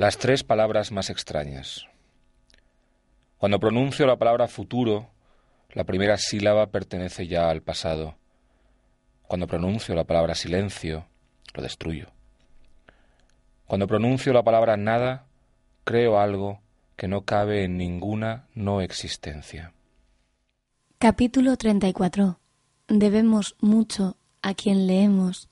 las tres palabras más extrañas. Cuando pronuncio la palabra futuro, la primera sílaba pertenece ya al pasado. Cuando pronuncio la palabra silencio, lo destruyo. Cuando pronuncio la palabra nada, creo algo que no cabe en ninguna no existencia. Capítulo 34. Debemos mucho a quien leemos.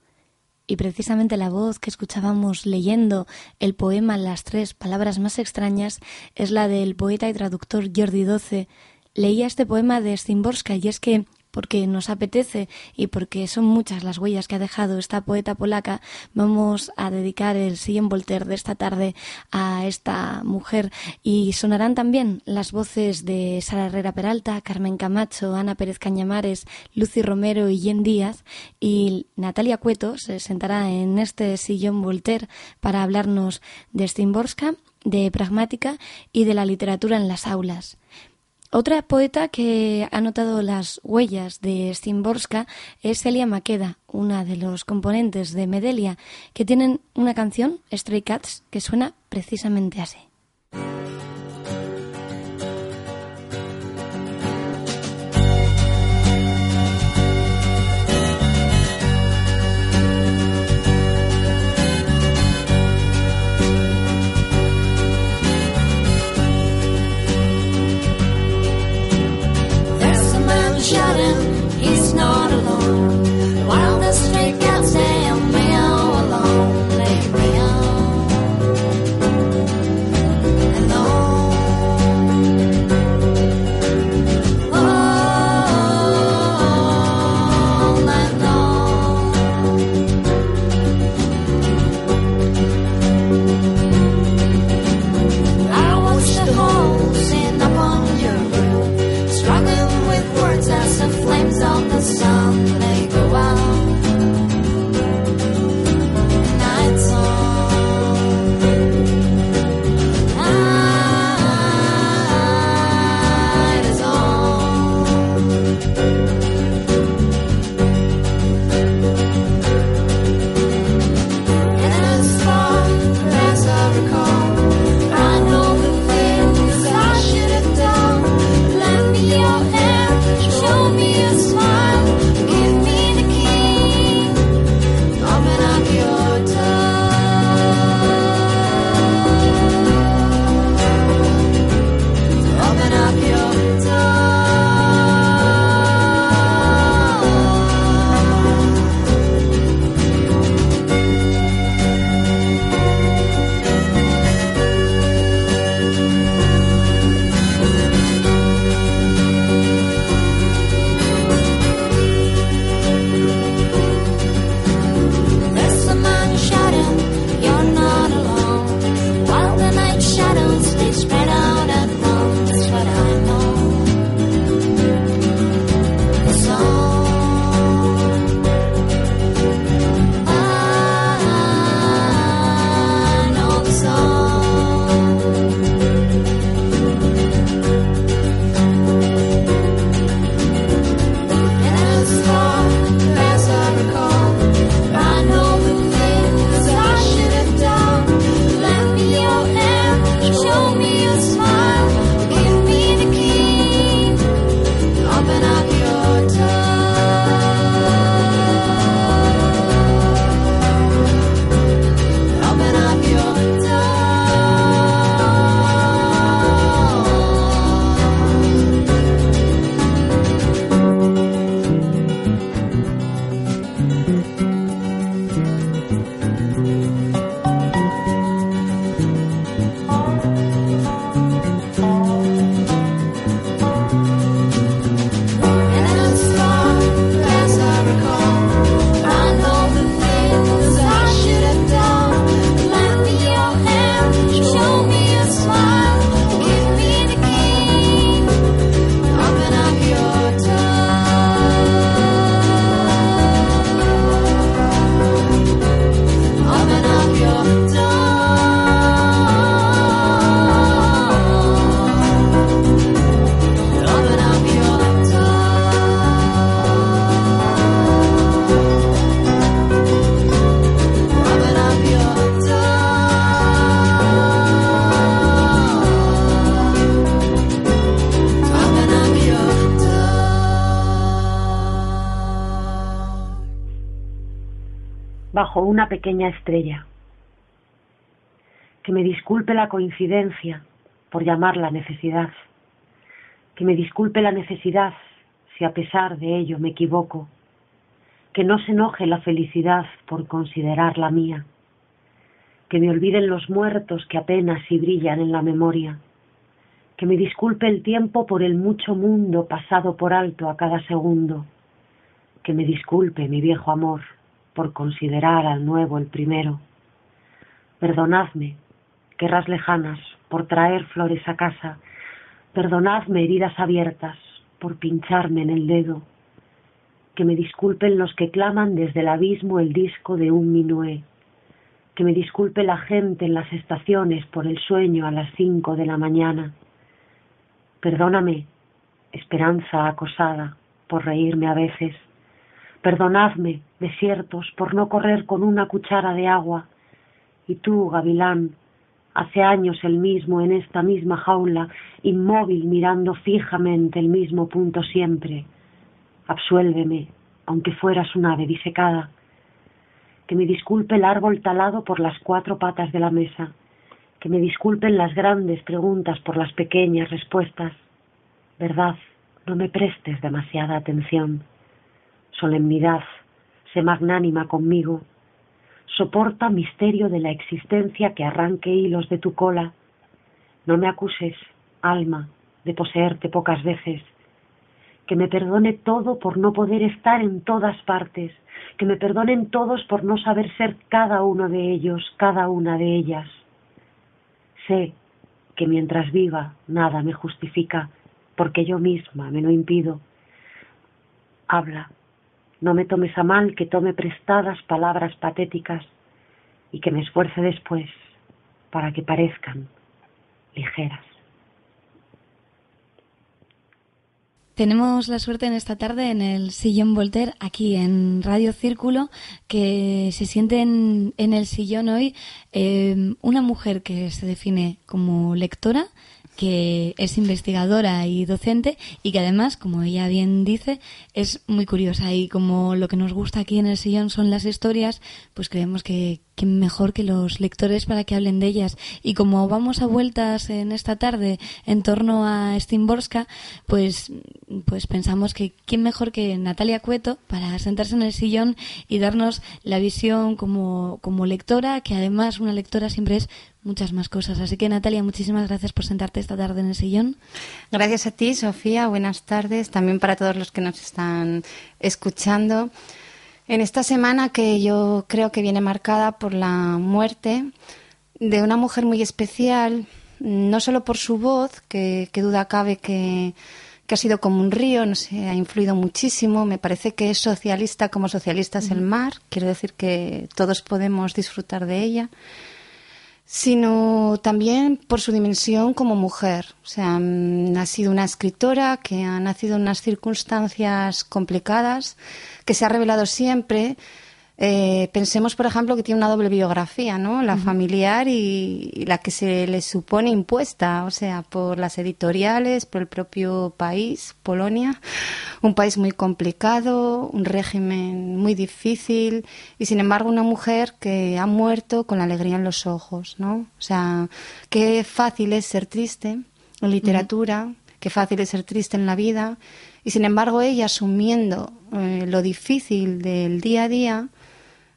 Y precisamente la voz que escuchábamos leyendo el poema Las tres palabras más extrañas es la del poeta y traductor Jordi Doce. Leía este poema de Szymborska y es que porque nos apetece y porque son muchas las huellas que ha dejado esta poeta polaca, vamos a dedicar el sillón Voltaire de esta tarde a esta mujer y sonarán también las voces de Sara Herrera Peralta, Carmen Camacho, Ana Pérez Cañamares, Lucy Romero y Jen Díaz y Natalia Cueto se sentará en este sillón Voltaire para hablarnos de Szymborska, de pragmática y de la literatura en las aulas. Otra poeta que ha notado las huellas de Szymborska es Celia Maqueda, una de los componentes de Medelia, que tienen una canción, Stray Cats, que suena precisamente así. Una pequeña estrella. Que me disculpe la coincidencia por llamarla necesidad. Que me disculpe la necesidad si a pesar de ello me equivoco. Que no se enoje la felicidad por considerarla mía. Que me olviden los muertos que apenas si brillan en la memoria. Que me disculpe el tiempo por el mucho mundo pasado por alto a cada segundo. Que me disculpe mi viejo amor por considerar al nuevo el primero. Perdonadme, guerras lejanas, por traer flores a casa. Perdonadme heridas abiertas, por pincharme en el dedo. Que me disculpen los que claman desde el abismo el disco de un minué. Que me disculpe la gente en las estaciones por el sueño a las cinco de la mañana. Perdóname, esperanza acosada, por reírme a veces. Perdonadme, desiertos, por no correr con una cuchara de agua. Y tú, gavilán, hace años el mismo en esta misma jaula, inmóvil mirando fijamente el mismo punto siempre. Absuélveme, aunque fueras un ave disecada. Que me disculpe el árbol talado por las cuatro patas de la mesa. Que me disculpen las grandes preguntas por las pequeñas respuestas. Verdad, no me prestes demasiada atención. Solemnidad, sé magnánima conmigo soporta misterio de la existencia que arranque hilos de tu cola. No me acuses, alma, de poseerte pocas veces. Que me perdone todo por no poder estar en todas partes. Que me perdonen todos por no saber ser cada uno de ellos, cada una de ellas. Sé que mientras viva nada me justifica, porque yo misma me lo impido. Habla, no me tomes a mal que tome prestadas palabras patéticas y que me esfuerce después para que parezcan ligeras. Tenemos la suerte en esta tarde en el sillón Voltaire, aquí en Radio Círculo, que se siente en, el sillón hoy eh, una mujer que se define como lectora, que es investigadora y docente y que además, como ella bien dice, es muy curiosa y como lo que nos gusta aquí en el sillón son las historias, pues creemos que, que mejor que los lectores para que hablen de ellas. Y como vamos a vueltas en esta tarde en torno a Stimborska, pues, pues pensamos que quién mejor que Natalia Cueto para sentarse en el sillón y darnos la visión como, como lectora, que además una lectora siempre es muchas más cosas. Así que Natalia, muchísimas gracias por sentarte esta tarde en el sillón. Gracias a ti, Sofía. Buenas tardes. También para todos los que nos están escuchando. En esta semana que yo creo que viene marcada por la muerte de una mujer muy especial, no solo por su voz, que, duda cabe que, que, ha sido como un río, no sé, ha influido muchísimo. Me parece que es socialista como socialista es el mar. Quiero decir que todos podemos disfrutar de ella sino también por su dimensión como mujer. O sea, mm, ha sido una escritora que ha nacido en unas circunstancias complicadas, que se ha revelado siempre eh, pensemos, por ejemplo, que tiene una doble biografía, ¿no? La familiar y, la que se le supone impuesta, o sea, por las editoriales, por el propio país, Polonia, un país muy complicado, un régimen muy difícil y, sin embargo, una mujer que ha muerto con la alegría en los ojos, ¿no? O sea, qué fácil es ser triste en literatura, qué fácil es ser triste en la vida y, sin embargo, ella asumiendo eh, lo difícil del día a día,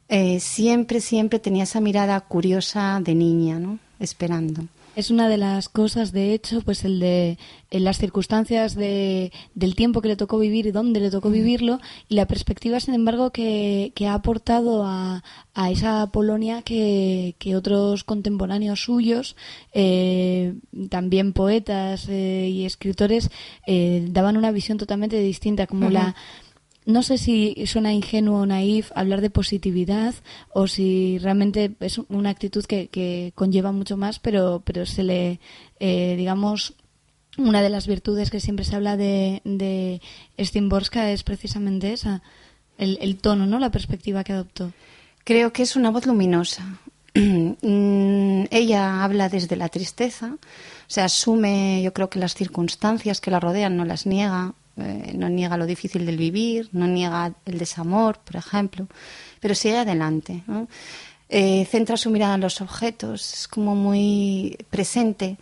eh, siempre, siempre tenía esa mirada curiosa de niña, ¿no? Esperando. Es una de las cosas, de hecho, pues el de las circunstancias de, del tiempo que le tocó vivir y dónde le tocó vivirlo y la perspectiva, sin embargo, que, ha aportado a, a esa Polonia que, que, otros contemporáneos suyos, eh, también poetas eh, y escritores, daban una visión totalmente distinta, como la no sé si suena ingenuo o naif hablar de positividad o si realmente es una actitud que, conlleva mucho más, pero, pero se le, eh, digamos, una de las virtudes que siempre se habla de, de es precisamente esa, el, tono, ¿no? La perspectiva que adoptó. Creo que es una voz luminosa. Mm, ella habla desde la tristeza, se asume, yo creo que las circunstancias que la rodean no las niega, eh, no niega lo difícil del vivir, no niega el desamor, por ejemplo, pero sigue adelante. Eh, centra su mirada en los objetos, es como muy presente.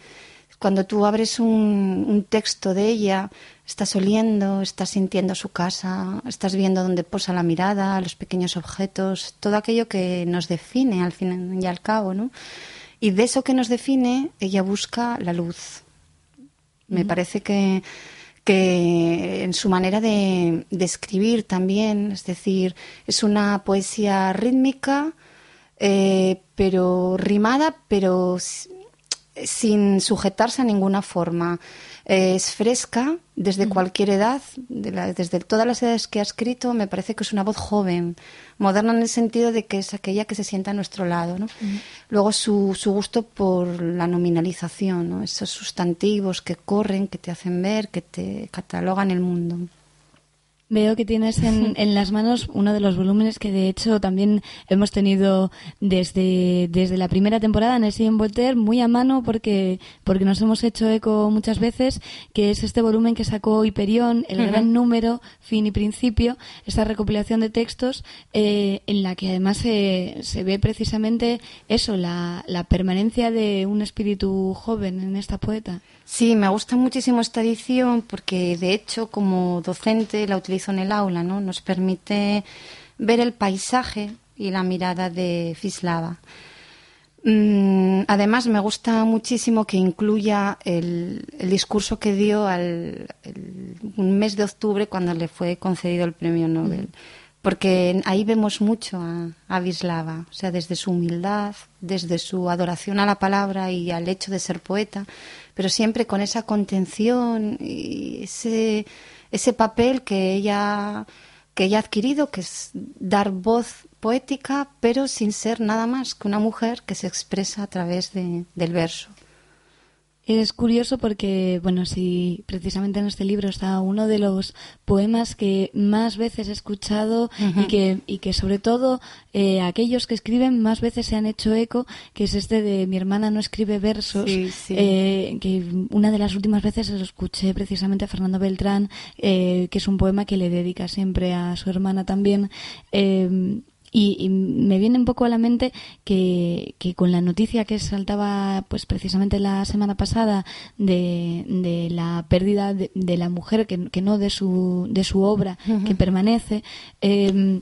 Cuando tú abres un, texto de ella, estás oliendo, estás sintiendo su casa, estás viendo dónde posa la mirada, los pequeños objetos, todo aquello que nos define al fin y al cabo, ¿no? Y de eso que nos define, ella busca la luz. Me parece que, que en su manera de, escribir también, es decir, es una poesía rítmica, eh, pero rimada, pero sin sujetarse a ninguna forma. Es fresca desde cualquier edad, desde todas las edades que ha escrito, me parece que es una voz joven, moderna en el sentido de que es aquella que se sienta a nuestro lado. Luego su, su, gusto por la nominalización, esos sustantivos que corren, que te hacen ver, que te catalogan el mundo. Veo que tienes en, en, las manos uno de los volúmenes que de hecho también hemos tenido desde, desde la primera temporada en el en Voltaire muy a mano porque, porque nos hemos hecho eco muchas veces, que es este volumen que sacó Hiperión, el gran número, fin y principio, esta recopilación de textos eh, en la que además se, se ve precisamente eso, la, la permanencia de un espíritu joven en esta poeta. Sí, me gusta muchísimo esta edición porque de hecho como docente la utilizo en el aula, ¿no? Nos permite ver el paisaje y la mirada de Fislava. Mm, además, me gusta muchísimo que incluya el, discurso que dio al un mes de octubre cuando le fue concedido el premio Nobel. Porque ahí vemos mucho a, a o sea, desde su humildad, desde su adoración a la palabra y al hecho de ser poeta, pero siempre con esa contención y ese, ese papel que ella, que ella ha adquirido, que es dar voz poética, pero sin ser nada más que una mujer que se expresa a través de, del verso. Es curioso porque, bueno, si precisamente en este libro está uno de los poemas que más veces he escuchado y, que, y que sobre todo eh, aquellos que escriben más veces se han hecho eco, que es este de Mi hermana no escribe versos, eh, que una de las últimas veces lo escuché precisamente a Fernando Beltrán, eh, que es un poema que le dedica siempre a su hermana también. Y, me viene un poco a la mente que, que, con la noticia que saltaba pues precisamente la semana pasada de, de la pérdida de, la mujer que, que, no de su, de su obra que permanece eh,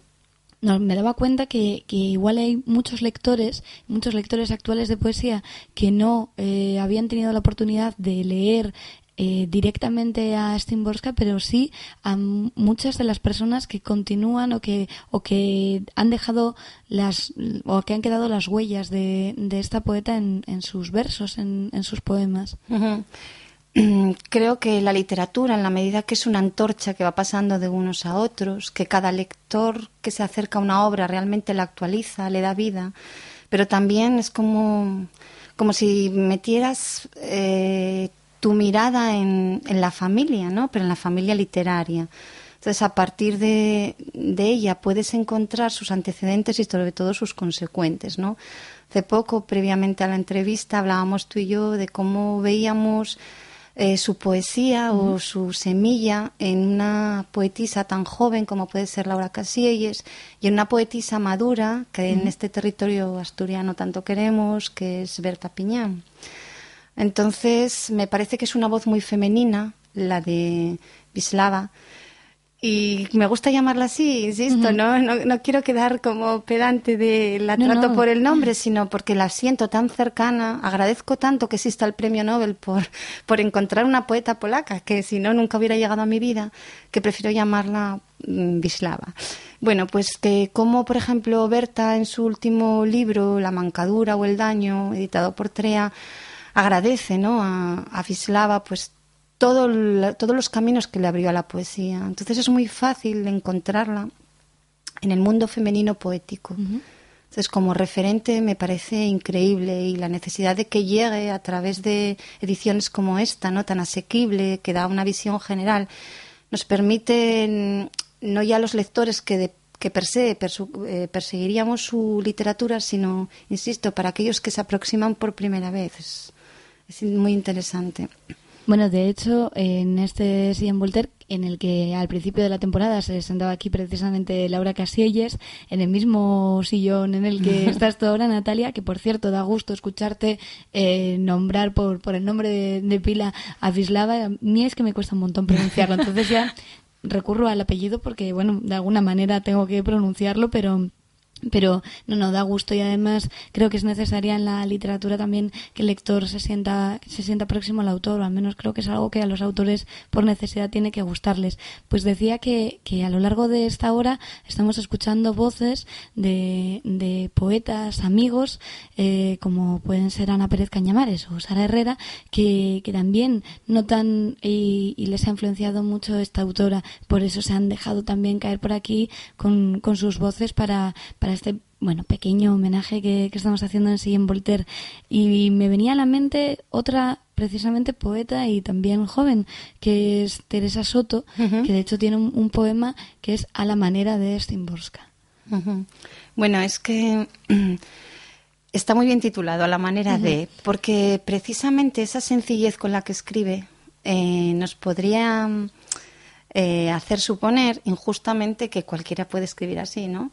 no, me daba cuenta que, que, igual hay muchos lectores, muchos lectores actuales de poesía que no eh, habían tenido la oportunidad de leer eh, directamente a Stimborska, pero sí a muchas de las personas que continúan o que, o que han dejado las, o que han quedado las huellas de, de esta poeta en, en, sus versos, en, en sus poemas. Creo que la literatura, en la medida que es una antorcha que va pasando de unos a otros, que cada lector que se acerca a una obra realmente la actualiza, le da vida, pero también es como, como si metieras eh, tu mirada en, en, la familia, ¿no? Pero en la familia literaria. Entonces, a partir de, de, ella puedes encontrar sus antecedentes y sobre todo sus consecuentes, ¿no? Hace poco, previamente a la entrevista, hablábamos tú y yo de cómo veíamos eh, su poesía o su semilla en una poetisa tan joven como puede ser Laura Casillas y en una poetisa madura que en este territorio asturiano tanto queremos, que es Berta Piñán. Entonces, me parece que es una voz muy femenina, la de Vislava. Y me gusta llamarla así, insisto, ¿no? ¿no? quiero quedar como pedante de la trato por el nombre, sino porque la siento tan cercana. Agradezco tanto que exista el premio Nobel por, por encontrar una poeta polaca, que si no, nunca hubiera llegado a mi vida, que prefiero llamarla Vislava. Mm, bueno, pues que como, por ejemplo, Berta en su último libro, La mancadura o el daño, editado por Trea, agradece ¿no? a, a Vislava pues todo todos los caminos que le abrió a la poesía. Entonces es muy fácil encontrarla en el mundo femenino poético. Entonces, como referente me parece increíble y la necesidad de que llegue a través de ediciones como esta, no tan asequible, que da una visión general, nos permite no ya los lectores que de, que per se eh, perseguiríamos su literatura, sino, insisto, para aquellos que se aproximan por primera vez. Es muy interesante. Bueno, de hecho, en este Sillon Voltaire, en el que al principio de la temporada se sentaba aquí precisamente Laura Casielles, en el mismo sillón en el que estás tú ahora, Natalia, que por cierto da gusto escucharte eh, nombrar por, por el nombre de, de pila a Vislava. A mí es que me cuesta un montón pronunciarlo, entonces ya recurro al apellido porque, bueno, de alguna manera tengo que pronunciarlo, pero pero no no da gusto y además creo que es necesaria en la literatura también que el lector se sienta se sienta próximo al autor o al menos creo que es algo que a los autores por necesidad tiene que gustarles. Pues decía que, que a lo largo de esta hora estamos escuchando voces de, de poetas amigos eh, como pueden ser Ana Pérez Cañamares o Sara Herrera que, que también notan y, y les ha influenciado mucho esta autora. Por eso se han dejado también caer por aquí con, con sus voces para para este bueno pequeño homenaje que, estamos haciendo en en Voltaire. Y me venía a la mente otra precisamente poeta y también joven que es Teresa Soto que de hecho tiene un, poema que es a la manera de Stimborska bueno es que está muy bien titulado a la manera de porque precisamente esa sencillez con la que escribe eh, nos podría eh, hacer suponer injustamente que cualquiera puede escribir así, ¿no?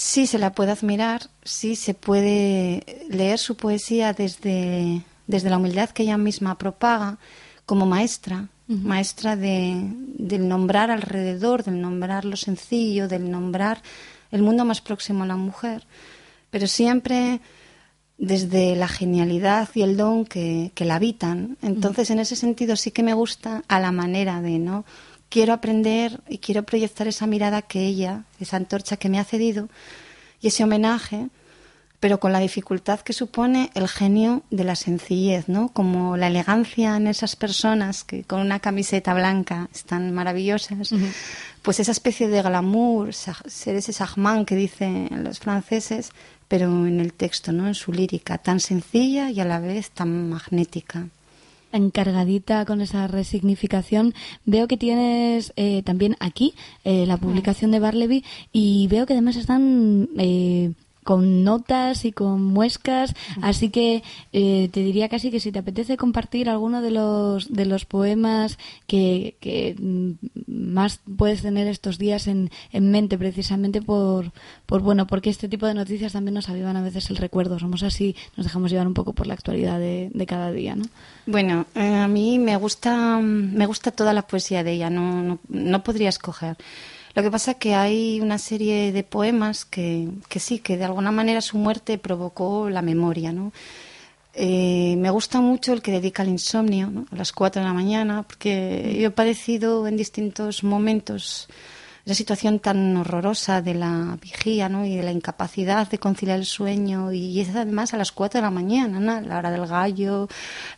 Sí se la puede admirar, sí se puede leer su poesía desde, desde la humildad que ella misma propaga como maestra, maestra de, del nombrar alrededor, del nombrar lo sencillo, del nombrar el mundo más próximo a la mujer, pero siempre desde la genialidad y el don que, que la habitan. Entonces, en ese sentido sí que me gusta a la manera de, ¿no? Quiero aprender y quiero proyectar esa mirada que ella, esa antorcha que me ha cedido y ese homenaje, pero con la dificultad que supone el genio de la sencillez, ¿no? Como la elegancia en esas personas que con una camiseta blanca están maravillosas, pues esa especie de glamour, ser ese sagman que dicen los franceses, pero en el texto, ¿no? En su lírica, tan sencilla y a la vez tan magnética encargadita con esa resignificación. Veo que tienes eh, también aquí eh, la publicación de Barleby y veo que además están eh, con notas y con muescas, así que eh, te diría casi que si te apetece compartir alguno de los de los poemas que, que mm, más puedes tener estos días en, en mente precisamente por, por bueno porque este tipo de noticias también nos avivan a veces el recuerdo, somos así, nos dejamos llevar un poco por la actualidad de, de cada día, ¿no? Bueno, eh, a mí me gusta me gusta toda la poesía de ella, no, no, no podría escoger. Lo que pasa es que hay una serie de poemas que, que sí, que de alguna manera su muerte provocó la memoria, ¿no? Eh, me gusta mucho el que dedica al insomnio, a las cuatro de la mañana, porque yo he padecido en distintos momentos esa situación tan horrorosa de la vigía ¿no? y de la incapacidad de conciliar el sueño y es además a las 4 de la mañana, ¿no? la hora del gallo,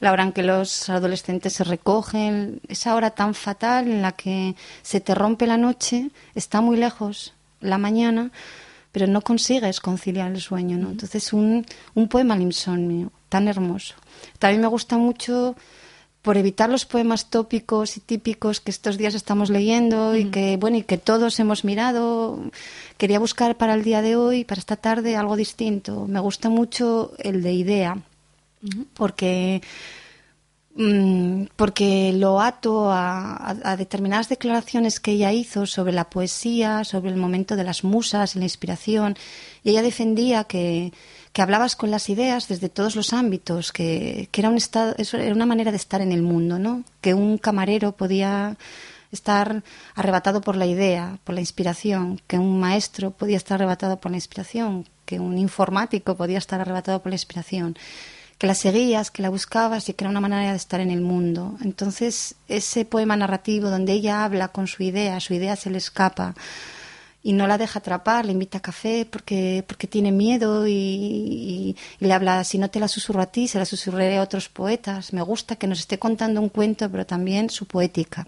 la hora en que los adolescentes se recogen, esa hora tan fatal en la que se te rompe la noche, está muy lejos la mañana, pero no consigues conciliar el sueño. ¿no? Entonces un, un poema al insomnio, tan hermoso. También me gusta mucho por evitar los poemas tópicos y típicos que estos días estamos leyendo y que bueno y que todos hemos mirado. Quería buscar para el día de hoy para esta tarde algo distinto. Me gusta mucho el de idea porque mm, porque lo ato a, determinadas declaraciones que ella hizo sobre la poesía sobre el momento de las musas y la inspiración. Y ella defendía que que hablabas con las ideas desde todos los ámbitos, que, era, un estado, eso era una manera de estar en el mundo, ¿no? Que un camarero podía estar arrebatado por la idea, por la inspiración, que un maestro podía estar arrebatado por la inspiración, que un informático podía estar arrebatado por la inspiración, que la seguías, que la buscabas y que era una manera de estar en el mundo. Entonces, ese poema narrativo donde ella habla con su idea, su idea se le escapa, y no la deja atrapar, le invita a café porque, porque tiene miedo y, le habla, si no te la susurro a ti, se la susurraré a otros poetas. Me gusta que nos esté contando un cuento, pero también su poética.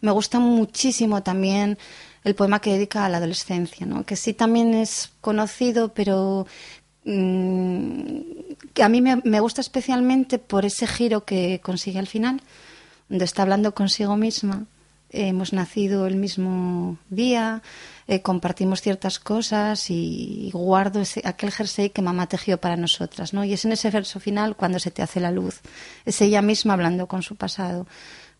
Me gusta muchísimo también el poema que dedica a la adolescencia, ¿no? que sí también es conocido, pero mm, que a mí me, me gusta especialmente por ese giro que consigue al final, donde está hablando consigo misma hemos nacido el mismo día, eh, compartimos ciertas cosas y guardo ese, aquel jersey que mamá tejió para nosotras, ¿no? Y es en ese verso final cuando se te hace la luz. Es ella misma hablando con su pasado.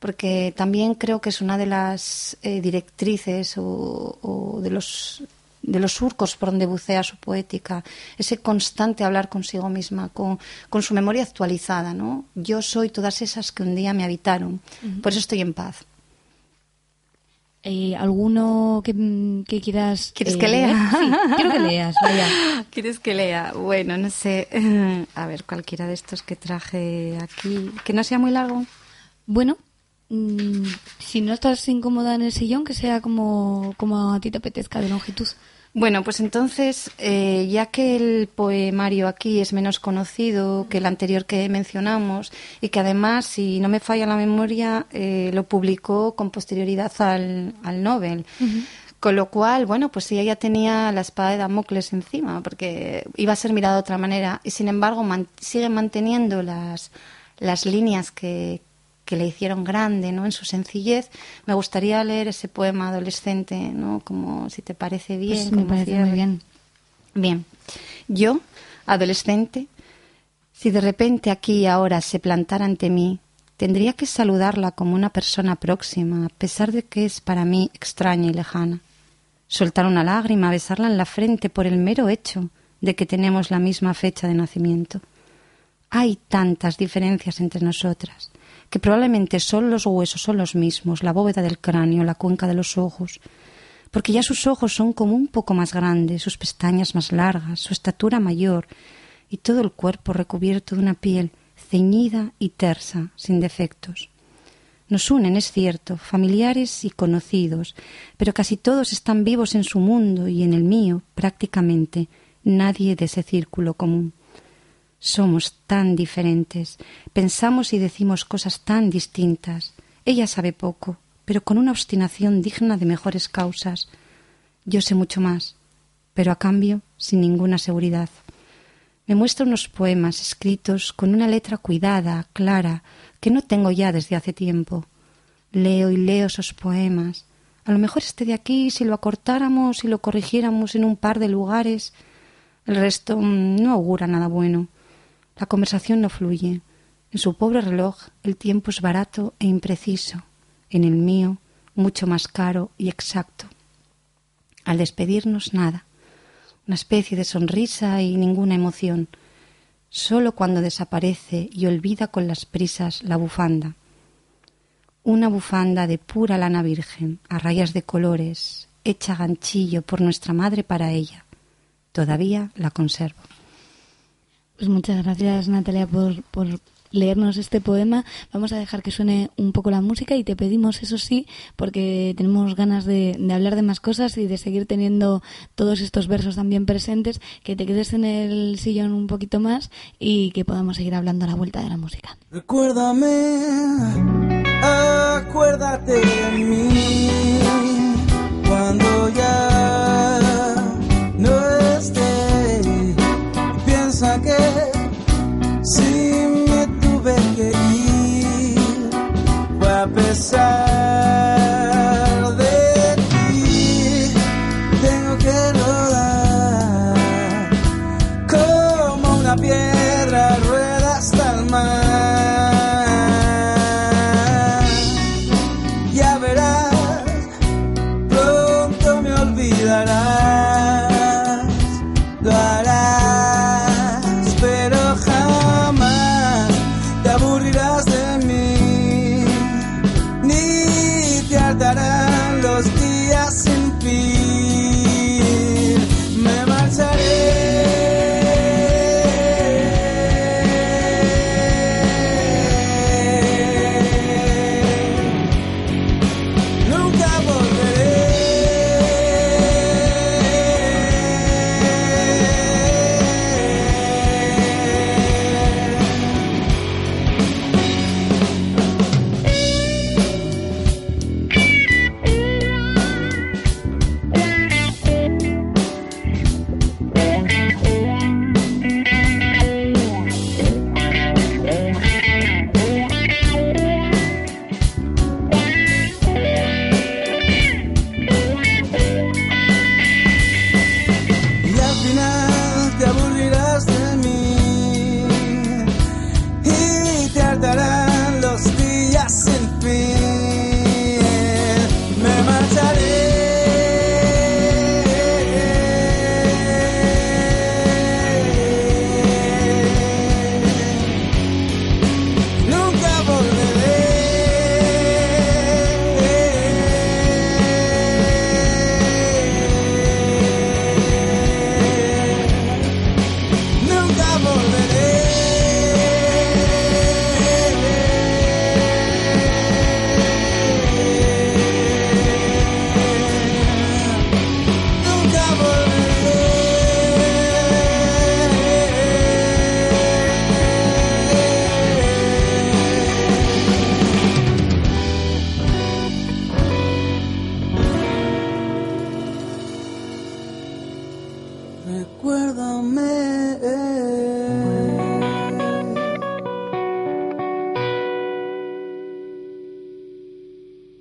Porque también creo que es una de las eh, directrices o, de los de los surcos por donde bucea su poética, ese constante hablar consigo misma, con, con su memoria actualizada, ¿no? Yo soy todas esas que un día me habitaron, por eso estoy en paz. Eh, ¿Alguno que, quieras ¿Quieres que eh, lea? Sí, quiero que leas, vaya. ¿Quieres que lea? Bueno, no sé. A ver, cualquiera de estos que traje aquí. ¿Que no sea muy largo? Bueno, mm, si no estás incómoda en el sillón, que sea como, como a ti te apetezca de longitud. Bueno, pues entonces, eh, ya que el poemario aquí es menos conocido que el anterior que mencionamos y que además, si no me falla la memoria, eh, lo publicó con posterioridad al, al Nobel. Con lo cual, bueno, pues sí, ella tenía la espada de Damocles encima, porque iba a ser mirada de otra manera. Y sin embargo, sigue manteniendo las, las líneas que, que le hicieron grande, ¿no? En su sencillez. Me gustaría leer ese poema adolescente, ¿no? Como si te parece bien. Pues me parece muy bien. Bien. Yo, adolescente, si de repente aquí y ahora se plantara ante mí, tendría que saludarla como una persona próxima, a pesar de que es para mí extraña y lejana. Soltar una lágrima, besarla en la frente por el mero hecho de que tenemos la misma fecha de nacimiento. Hay tantas diferencias entre nosotras que probablemente son los huesos son los mismos, la bóveda del cráneo, la cuenca de los ojos, porque ya sus ojos son como un poco más grandes, sus pestañas más largas, su estatura mayor, y todo el cuerpo recubierto de una piel ceñida y tersa, sin defectos. Nos unen, es cierto, familiares y conocidos, pero casi todos están vivos en su mundo y en el mío, prácticamente, nadie de ese círculo común. Somos tan diferentes, pensamos y decimos cosas tan distintas. Ella sabe poco, pero con una obstinación digna de mejores causas. Yo sé mucho más, pero a cambio sin ninguna seguridad. Me muestra unos poemas escritos con una letra cuidada, clara, que no tengo ya desde hace tiempo. Leo y leo esos poemas. A lo mejor este de aquí, si lo acortáramos y lo corrigiéramos en un par de lugares, el resto mm, no augura nada bueno. La conversación no fluye. En su pobre reloj el tiempo es barato e impreciso. En el mío, mucho más caro y exacto. Al despedirnos, nada. Una especie de sonrisa y ninguna emoción. Solo cuando desaparece y olvida con las prisas la bufanda. Una bufanda de pura lana virgen, a rayas de colores, hecha ganchillo por nuestra madre para ella. Todavía la conservo. Pues muchas gracias Natalia por, por leernos este poema. Vamos a dejar que suene un poco la música y te pedimos, eso sí, porque tenemos ganas de, de, hablar de más cosas y de seguir teniendo todos estos versos también presentes, que te quedes en el sillón un poquito más y que podamos seguir hablando a la vuelta de la música. Recuérdame, acuérdate de mí cuando ya fue a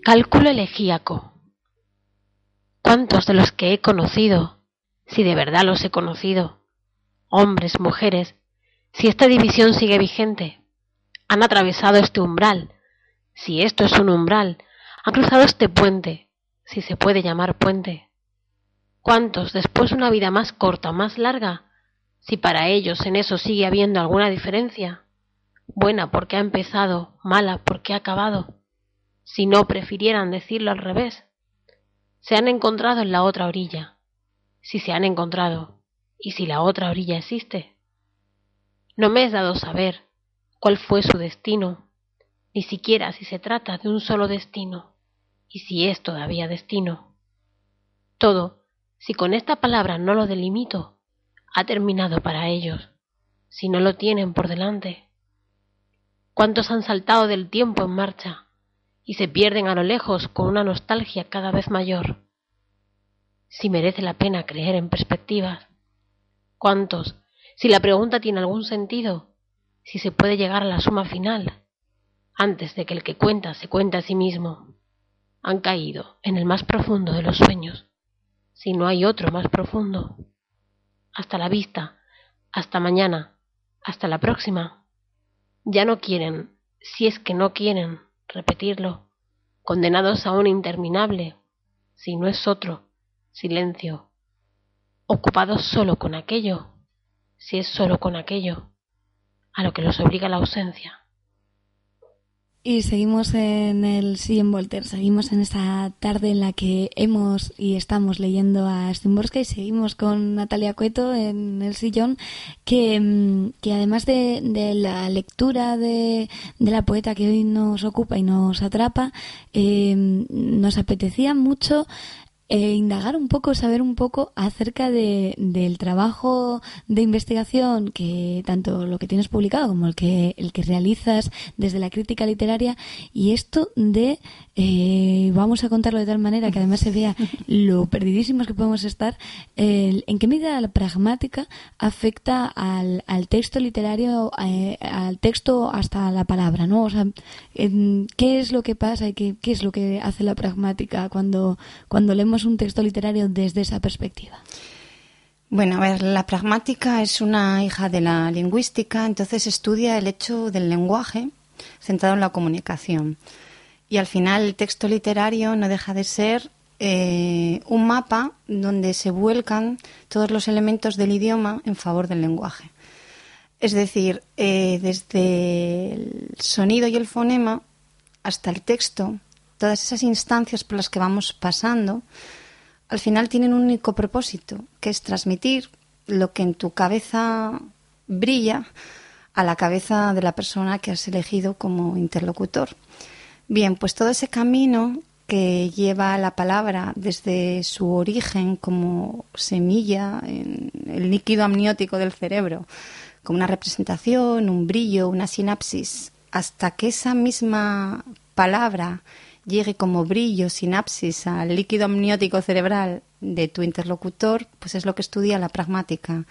Cálculo elegíaco. ¿Cuántos de los que he conocido, si de verdad los he conocido, hombres, mujeres, si esta división sigue vigente, han atravesado este umbral, si esto es un umbral, han cruzado este puente, si se puede llamar puente? ¿Cuántos, después de una vida más corta o más larga, si para ellos en eso sigue habiendo alguna diferencia, buena porque ha empezado, mala porque ha acabado, si no prefirieran decirlo al revés, se han encontrado en la otra orilla, si se han encontrado, y si la otra orilla existe. No me es dado saber cuál fue su destino, ni siquiera si se trata de un solo destino, y si es todavía destino. Todo, si con esta palabra no lo delimito, ha terminado para ellos, si no lo tienen por delante. ¿Cuántos han saltado del tiempo en marcha y se pierden a lo lejos con una nostalgia cada vez mayor? Si merece la pena creer en perspectivas. ¿Cuántos, si la pregunta tiene algún sentido, si se puede llegar a la suma final, antes de que el que cuenta se cuente a sí mismo, han caído en el más profundo de los sueños, si no hay otro más profundo? hasta la vista, hasta mañana, hasta la próxima. Ya no quieren, si es que no quieren, repetirlo, condenados a un interminable, si no es otro, silencio, ocupados solo con aquello, si es solo con aquello, a lo que los obliga la ausencia. Y seguimos en el Sí en Voltaire, seguimos en esta tarde en la que hemos y estamos leyendo a Szymborska y seguimos con Natalia Cueto en el sillón, que, mm, que además de, de la lectura de, de, la poeta que hoy nos ocupa y nos atrapa, eh, nos apetecía mucho eh, indagar un poco, saber un poco acerca de, del trabajo de investigación que tanto lo que tienes publicado como el que el que realizas desde la crítica literaria. Y esto de eh, vamos a contarlo de tal manera que además se vea lo perdidísimos que podemos estar el, en qué medida la pragmática afecta al, al texto literario eh, al texto hasta la palabra no o sea qué es lo que pasa y qué, qué es lo que hace la pragmática cuando cuando leemos un texto literario desde esa perspectiva? Bueno, a ver, la pragmática es una hija de la lingüística, entonces estudia el hecho del lenguaje centrado en la comunicación. Y al final el texto literario no deja de ser eh, un mapa donde se vuelcan todos los elementos del idioma en favor del lenguaje. Es decir, eh, desde el sonido y el fonema hasta el texto, todas esas instancias por las que vamos pasando, al final tienen un único propósito, que es transmitir lo que en tu cabeza brilla a la cabeza de la persona que has elegido como interlocutor. Bien, pues todo ese camino que lleva la palabra desde su origen como semilla en el líquido amniótico del cerebro, como una representación, un brillo, una sinapsis, hasta que esa misma palabra llegue como brillo, sinapsis al líquido amniótico cerebral de tu interlocutor, pues es lo que estudia la pragmática.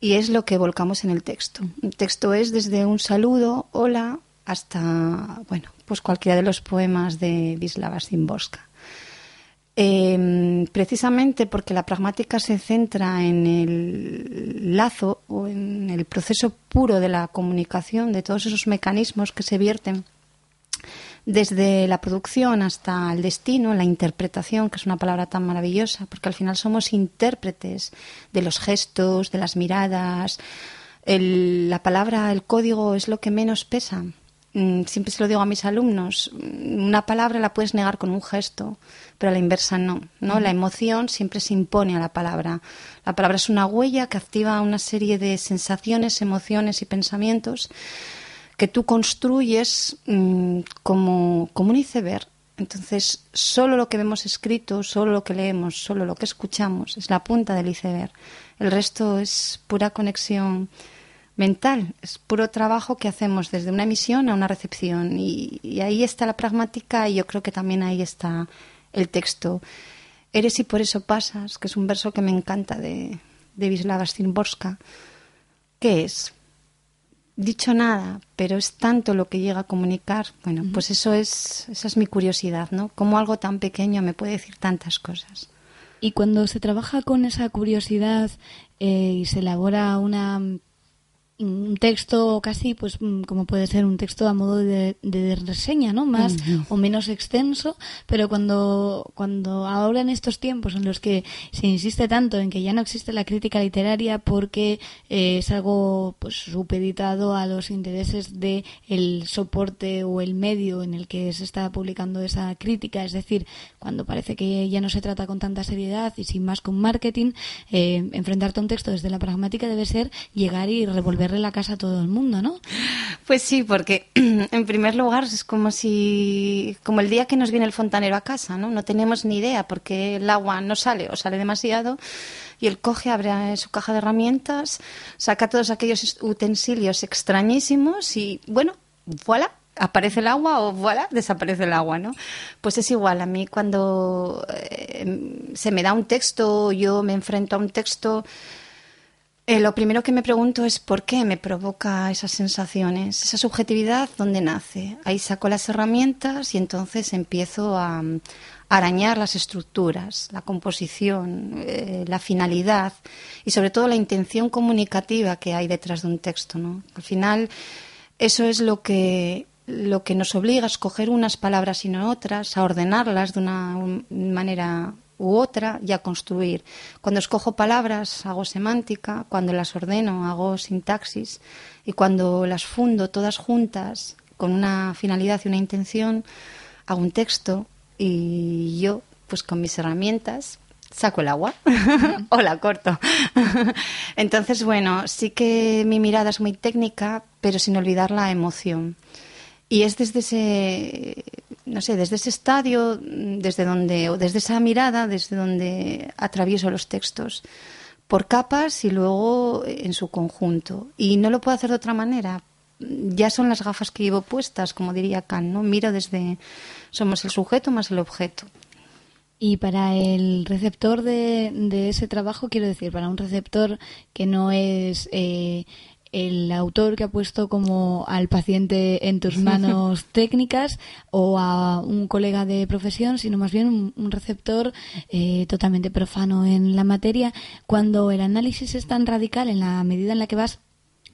Y es lo que volcamos en el texto. El texto es desde un saludo, hola, hasta, bueno, pues cualquiera de los poemas de Wisława Szymborska. Em, precisamente porque la pragmática se centra en el lazo o en el proceso puro de la comunicación, de todos esos mecanismos que se vierten desde la producción hasta el destino, la interpretación, que es una palabra tan maravillosa, porque al final somos intérpretes de los gestos, de las miradas. la palabra, el código es lo que menos pesa. Mm, siempre se lo digo a mis alumnos. Una palabra la puedes negar con un gesto, pero a la inversa no. ¿no? La emoción siempre se impone a la palabra. La palabra es una huella que activa una serie de sensaciones, emociones y pensamientos que tú construyes mm, como, como un iceberg. Entonces, solo lo que vemos escrito, solo lo que leemos, solo lo que escuchamos es la punta del iceberg. El resto es pura conexión mental, es puro trabajo que hacemos desde una emisión a una recepción. Y, y, ahí está la pragmática y yo creo que también ahí está el texto. Eres y por eso pasas, que es un verso que me encanta de, de Wisława. ¿Qué es? Dicho nada, pero es tanto lo que llega a comunicar. Bueno, pues eso es, esa es mi curiosidad, ¿no? Cómo algo tan pequeño me puede decir tantas cosas. Y cuando se trabaja con esa curiosidad eh, y se elabora una un texto casi pues mm, como puede ser un texto a modo de, de reseña no más o menos extenso pero cuando cuando ahora en estos tiempos en los que se insiste tanto en que ya no existe la crítica literaria porque eh, es algo pues supeditado a los intereses de el soporte o el medio en el que se está publicando esa crítica es decir cuando parece que ya no se trata con tanta seriedad y sin más con marketing eh, enfrentarte a un texto desde la pragmática debe ser llegar y revolver la casa a todo el mundo, ¿no? Pues sí, porque en primer lugar es como si, como el día que nos viene el fontanero a casa, ¿no? No tenemos ni idea porque el agua no sale o sale demasiado y él coge, abre su caja de herramientas, saca todos aquellos utensilios extrañísimos y, bueno, voilà, aparece el agua o voilà, desaparece el agua, ¿no? Pues es igual, a mí cuando eh, se me da un texto, yo me enfrento a un texto, eh, lo primero que me pregunto es por qué me provoca esas sensaciones, esa subjetividad, ¿dónde nace? Ahí saco las herramientas y entonces empiezo a, arañar las estructuras, la composición, eh, la finalidad y sobre todo la intención comunicativa que hay detrás de un texto. ¿no? Al final, eso es lo que, lo que nos obliga a escoger unas palabras y no otras, a ordenarlas de una manera u otra y a construir. Cuando escojo palabras hago semántica, cuando las ordeno hago sintaxis y cuando las fundo todas juntas con una finalidad y una intención hago un texto y yo pues con mis herramientas saco el agua o la corto. Entonces, bueno, sí que mi mirada es muy técnica, pero sin olvidar la emoción. Y es desde ese, no sé, desde ese estadio, desde donde, o desde esa mirada, desde donde atravieso los textos, por capas y luego en su conjunto. Y no lo puedo hacer de otra manera. Ya son las gafas que llevo puestas, como diría Kant, ¿no? Miro desde, somos el sujeto más el objeto. Y para el receptor de, de, ese trabajo, quiero decir, para un receptor que no es eh, el autor que ha puesto como al paciente en tus manos técnicas o a un colega de profesión, sino más bien un, receptor eh, totalmente profano en la materia, cuando el análisis es tan radical en la medida en la que vas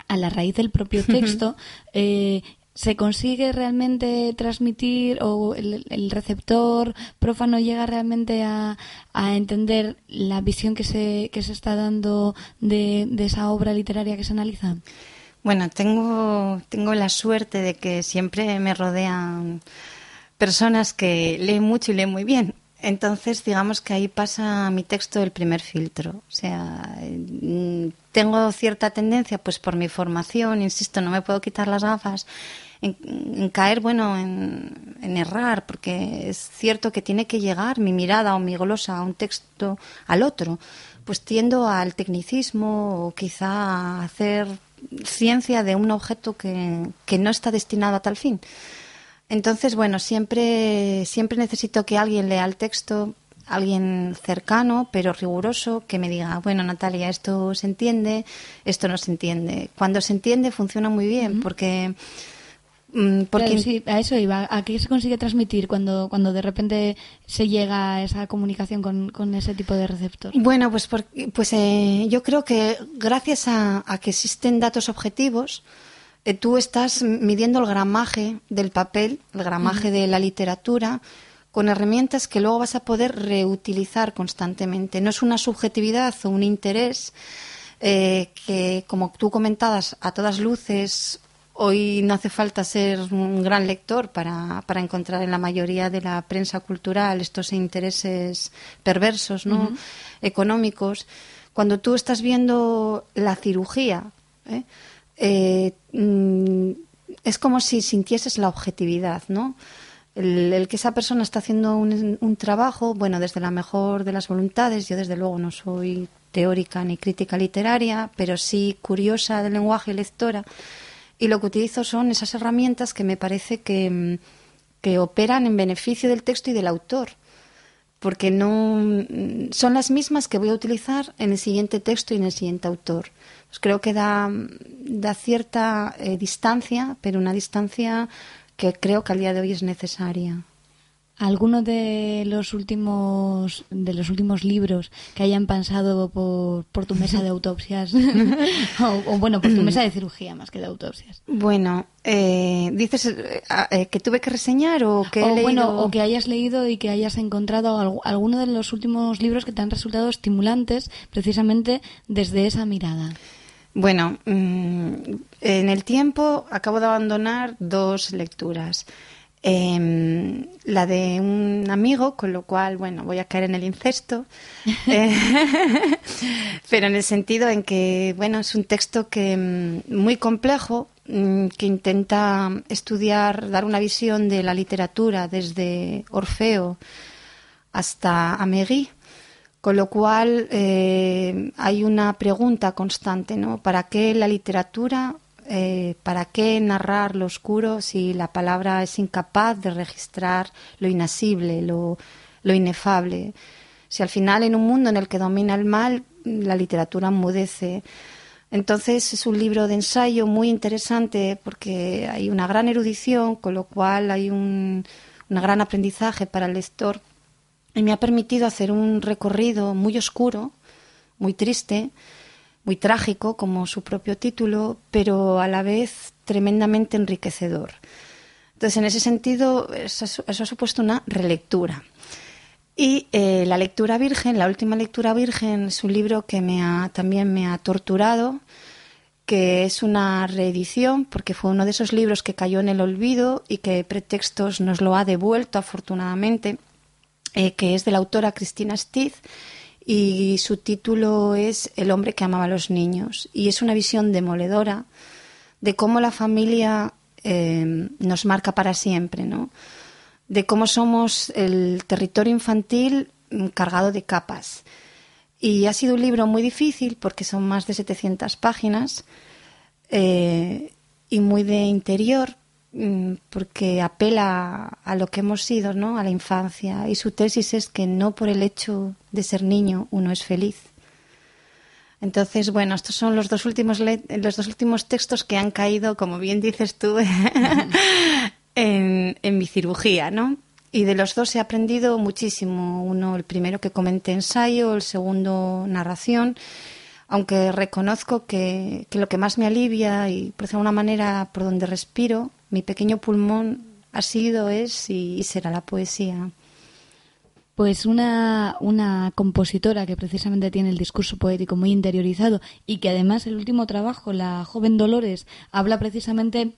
a la raíz del propio texto, eh, ¿Se consigue realmente transmitir o el, receptor profano llega realmente a, entender la visión que se, que se está dando de, esa obra literaria que se analiza? Bueno, tengo, tengo la suerte de que siempre me rodean personas que leen mucho y leen muy bien. Entonces, digamos que ahí pasa mi texto el primer filtro. O sea, mm, tengo cierta tendencia, pues por mi formación, insisto, no me puedo quitar las gafas en, caer, bueno, en, errar, porque es cierto que tiene que llegar mi mirada o mi glosa a un texto al otro, pues tiendo al tecnicismo o quizá a hacer ciencia de un objeto que, que no está destinado a tal fin. Entonces, bueno, siempre, siempre necesito que alguien lea el texto, alguien cercano, pero riguroso, que me diga, bueno, Natalia, esto se entiende, esto no se entiende. Cuando se entiende funciona muy bien, porque Mm, sí, a eso iba. ¿A qué se consigue transmitir cuando, cuando de repente se llega a esa comunicación con, ese tipo de receptor? Bueno, pues, pues eh, yo creo que gracias a, que existen datos objetivos, eh, tú estás midiendo el gramaje del papel, el gramaje de la literatura, con herramientas que luego vas a poder reutilizar constantemente. No es una subjetividad o un interés eh, que, como tú comentabas, a todas luces Hoy no hace falta ser un gran lector para, para encontrar en la mayoría de la prensa cultural estos intereses perversos, ¿no? Económicos. Cuando tú estás viendo la cirugía, ¿eh? Eh, mm, es como si sintieses la objetividad, ¿no? El, que esa persona está haciendo un, un, trabajo, bueno, desde la mejor de las voluntades, yo desde luego no soy teórica ni crítica literaria, pero sí curiosa del lenguaje y lectora, y lo que utilizo son esas herramientas que me parece que, mm, que operan en beneficio del texto y del autor. porque no son las mismas que voy a utilizar en el siguiente texto y en el siguiente autor. Pues creo que da, da cierta eh, distancia, pero una distancia que creo que al día de hoy es necesaria. ¿Alguno de los últimos de los últimos libros que hayan pasado por, por tu mesa de autopsias o, bueno por tu mesa de cirugía más que de autopsias? Bueno, eh, dices eh, eh, que tuve que reseñar o que o, bueno o que hayas leído y que hayas encontrado alguno de los últimos libros que te han resultado estimulantes precisamente desde esa mirada. Bueno, mm, en el tiempo acabo de abandonar dos lecturas. Eh, la de un amigo, con lo cual, bueno, voy a caer en el incesto, eh, pero en el sentido en que, bueno, es un texto que mm, muy complejo, mm, que intenta estudiar, dar una visión de la literatura desde Orfeo hasta Améry, con lo cual eh, hay una pregunta constante, ¿no? ¿Para qué la literatura eh, ¿para qué narrar lo oscuro si la palabra es incapaz de registrar lo inasible, lo, inefable? Si al final en un mundo en el que domina el mal, la literatura enmudece. Entonces es un libro de ensayo muy interesante porque hay una gran erudición, con lo cual hay un, un gran aprendizaje para el lector y me ha permitido hacer un recorrido muy oscuro, muy triste, muy trágico, como su propio título, pero a la vez tremendamente enriquecedor. Entonces, en ese sentido, eso, ha supuesto una relectura. Y eh, la lectura virgen, la última lectura virgen, es un libro que me ha, también me ha torturado, que es una reedición, porque fue uno de esos libros que cayó en el olvido y que Pretextos nos lo ha devuelto, afortunadamente, eh, que es de la autora Cristina Stiz y su título es El hombre que amaba a los niños y es una visión demoledora de cómo la familia eh, nos marca para siempre, ¿no? De cómo somos el territorio infantil cargado de capas. Y ha sido un libro muy difícil porque son más de 700 páginas eh, y muy de interior Mm, porque apela a lo que hemos sido, ¿no? A la infancia. Y su tesis es que no por el hecho de ser niño uno es feliz. Entonces, bueno, estos son los dos últimos los dos últimos textos que han caído, como bien dices tú, en, en mi cirugía, ¿no? Y de los dos he aprendido muchísimo. Uno, el primero que comenté ensayo, el segundo narración aunque reconozco que, que, lo que más me alivia y por una manera por donde respiro mi pequeño pulmón ha sido, es y, será la poesía. Pues una, una compositora que precisamente tiene el discurso poético muy interiorizado y que además el último trabajo, la joven Dolores, habla precisamente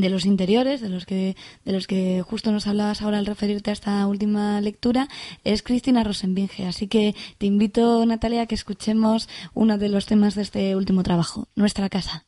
de los interiores, de los que, de los que justo nos hablabas ahora al referirte a esta última lectura, es Cristina Rosenbinge. Así que te invito, Natalia, a que escuchemos uno de los temas de este último trabajo, Nuestra casa.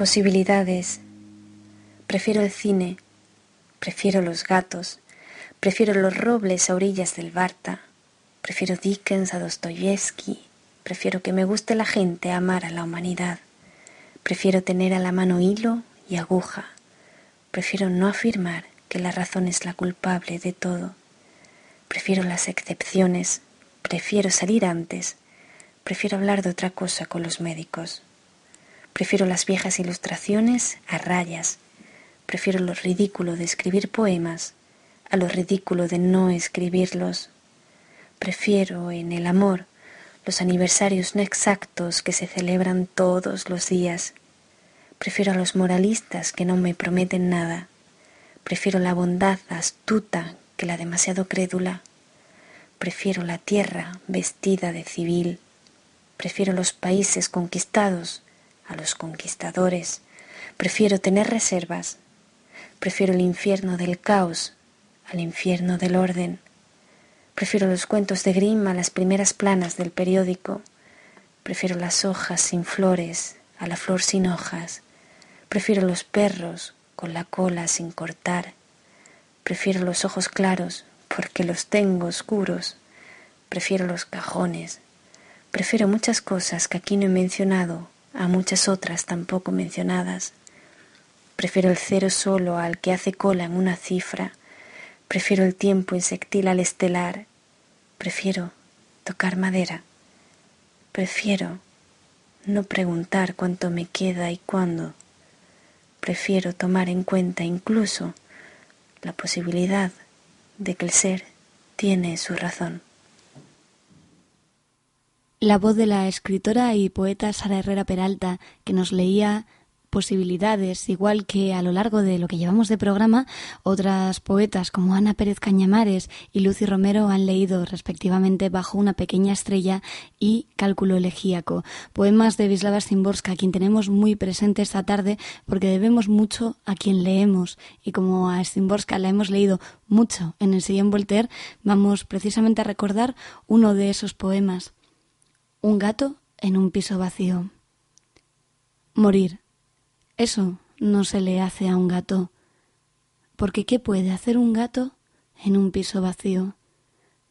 Posibilidades. Prefiero el cine, prefiero los gatos, prefiero los robles a orillas del Barta, prefiero Dickens a Dostoyevsky, prefiero que me guste la gente amar a la humanidad, prefiero tener a la mano hilo y aguja, prefiero no afirmar que la razón es la culpable de todo, prefiero las excepciones, prefiero salir antes, prefiero hablar de otra cosa con los médicos. Prefiero las viejas ilustraciones a rayas. Prefiero lo ridículo de escribir poemas a lo ridículo de no escribirlos. Prefiero en el amor los aniversarios no exactos que se celebran todos los días. Prefiero a los moralistas que no me prometen nada. Prefiero la bondad astuta que la demasiado crédula. Prefiero la tierra vestida de civil. Prefiero los países conquistados a los conquistadores. Prefiero tener reservas. Prefiero el infierno del caos al infierno del orden. Prefiero los cuentos de Grimm a las primeras planas del periódico. Prefiero las hojas sin flores a la flor sin hojas. Prefiero los perros con la cola sin cortar. Prefiero los ojos claros porque los tengo oscuros. Prefiero los cajones. Prefiero muchas cosas que aquí no he mencionado a muchas otras tampoco mencionadas. Prefiero el cero solo al que hace cola en una cifra. Prefiero el tiempo insectil al estelar. Prefiero tocar madera. Prefiero no preguntar cuánto me queda y cuándo. Prefiero tomar en cuenta incluso la posibilidad de que el ser tiene su razón. La voz de la escritora y poeta Sara Herrera Peralta, que nos leía posibilidades, igual que a lo largo de lo que llevamos de programa, otras poetas como Ana Pérez Cañamares y Lucy Romero han leído respectivamente Bajo una pequeña estrella y Cálculo elegíaco, poemas de Vislava Szymborska, quien tenemos muy presente esta tarde porque debemos mucho a quien leemos y como a Szymborska la hemos leído mucho en el sillón Voltaire, vamos precisamente a recordar uno de esos poemas. Un gato en un piso vacío. Morir. Eso no se le hace a un gato. Porque ¿qué puede hacer un gato en un piso vacío?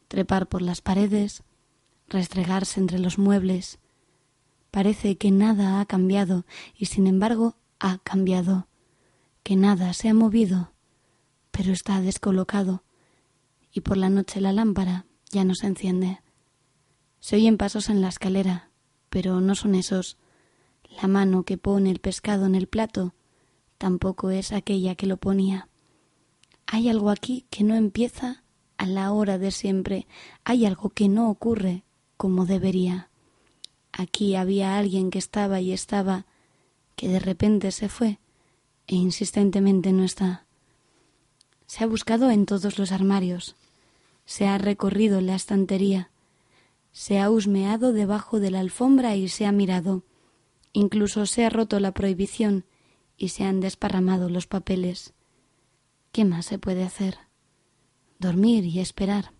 Trepar por las paredes, restregarse entre los muebles. Parece que nada ha cambiado y sin embargo ha cambiado, que nada se ha movido, pero está descolocado y por la noche la lámpara ya no se enciende. Se oyen pasos en la escalera, pero no son esos. La mano que pone el pescado en el plato tampoco es aquella que lo ponía. Hay algo aquí que no empieza a la hora de siempre. Hay algo que no ocurre como debería. Aquí había alguien que estaba y estaba, que de repente se fue e insistentemente no está. Se ha buscado en todos los armarios, se ha recorrido la estantería, se ha husmeado debajo de la alfombra y se ha mirado. Incluso se ha roto la prohibición y se han desparramado los papeles. ¿Qué más se puede hacer? Dormir y esperar.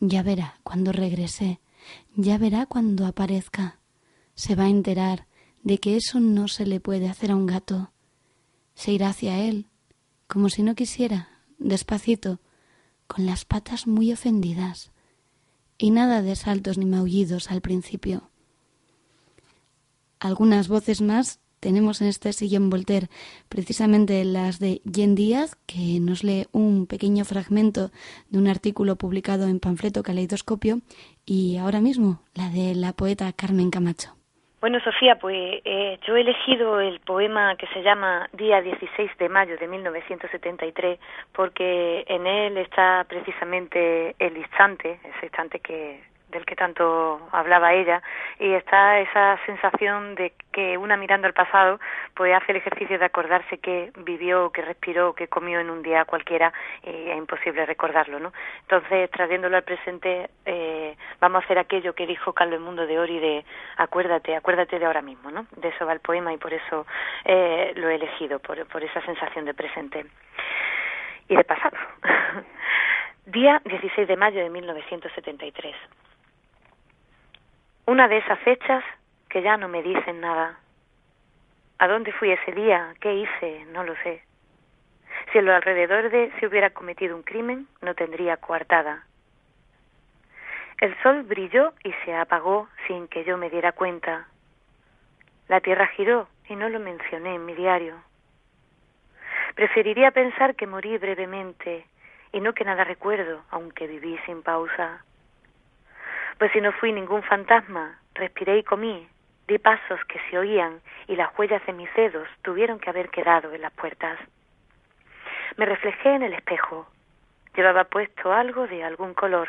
Ya verá cuando regrese, ya verá cuando aparezca. Se va a enterar de que eso no se le puede hacer a un gato. Se irá hacia él, como si no quisiera, despacito, con las patas muy ofendidas y nada de saltos ni maullidos al principio. Algunas voces más tenemos en este sillón Voltaire, precisamente las de Jen Díaz, que nos lee un pequeño fragmento de un artículo publicado en Panfleto Caleidoscopio, y ahora mismo la de la poeta Carmen Camacho. Bueno, Sofía, pues eh, yo he elegido el poema que se llama Día 16 de mayo de 1973 porque en él está precisamente el instante, ese instante que del que tanto hablaba ella y está esa sensación de que una mirando al pasado pues hace el ejercicio de acordarse que vivió, que respiró, que comió en un día cualquiera y es imposible recordarlo, ¿no? Entonces, trayéndolo al presente, eh, vamos a hacer aquello que dijo Carlos Mundo de Ori de acuérdate, acuérdate de ahora mismo, ¿no? De eso va el poema y por eso eh, lo he elegido, por, por esa sensación de presente y de pasado. Día 16 de mayo de 1973. Una de esas fechas que ya no me dicen nada. ¿A dónde fui ese día? ¿Qué hice? No lo sé. Si en los alrededores se hubiera cometido un crimen, no tendría coartada. El sol brilló y se apagó sin que yo me diera cuenta. La tierra giró y no lo mencioné en mi diario. Preferiría pensar que morí brevemente y no que nada recuerdo, aunque viví sin pausa. Pues si no fui ningún fantasma, respiré y comí, di pasos que se oían y las huellas de mis dedos tuvieron que haber quedado en las puertas. Me reflejé en el espejo. Llevaba puesto algo de algún color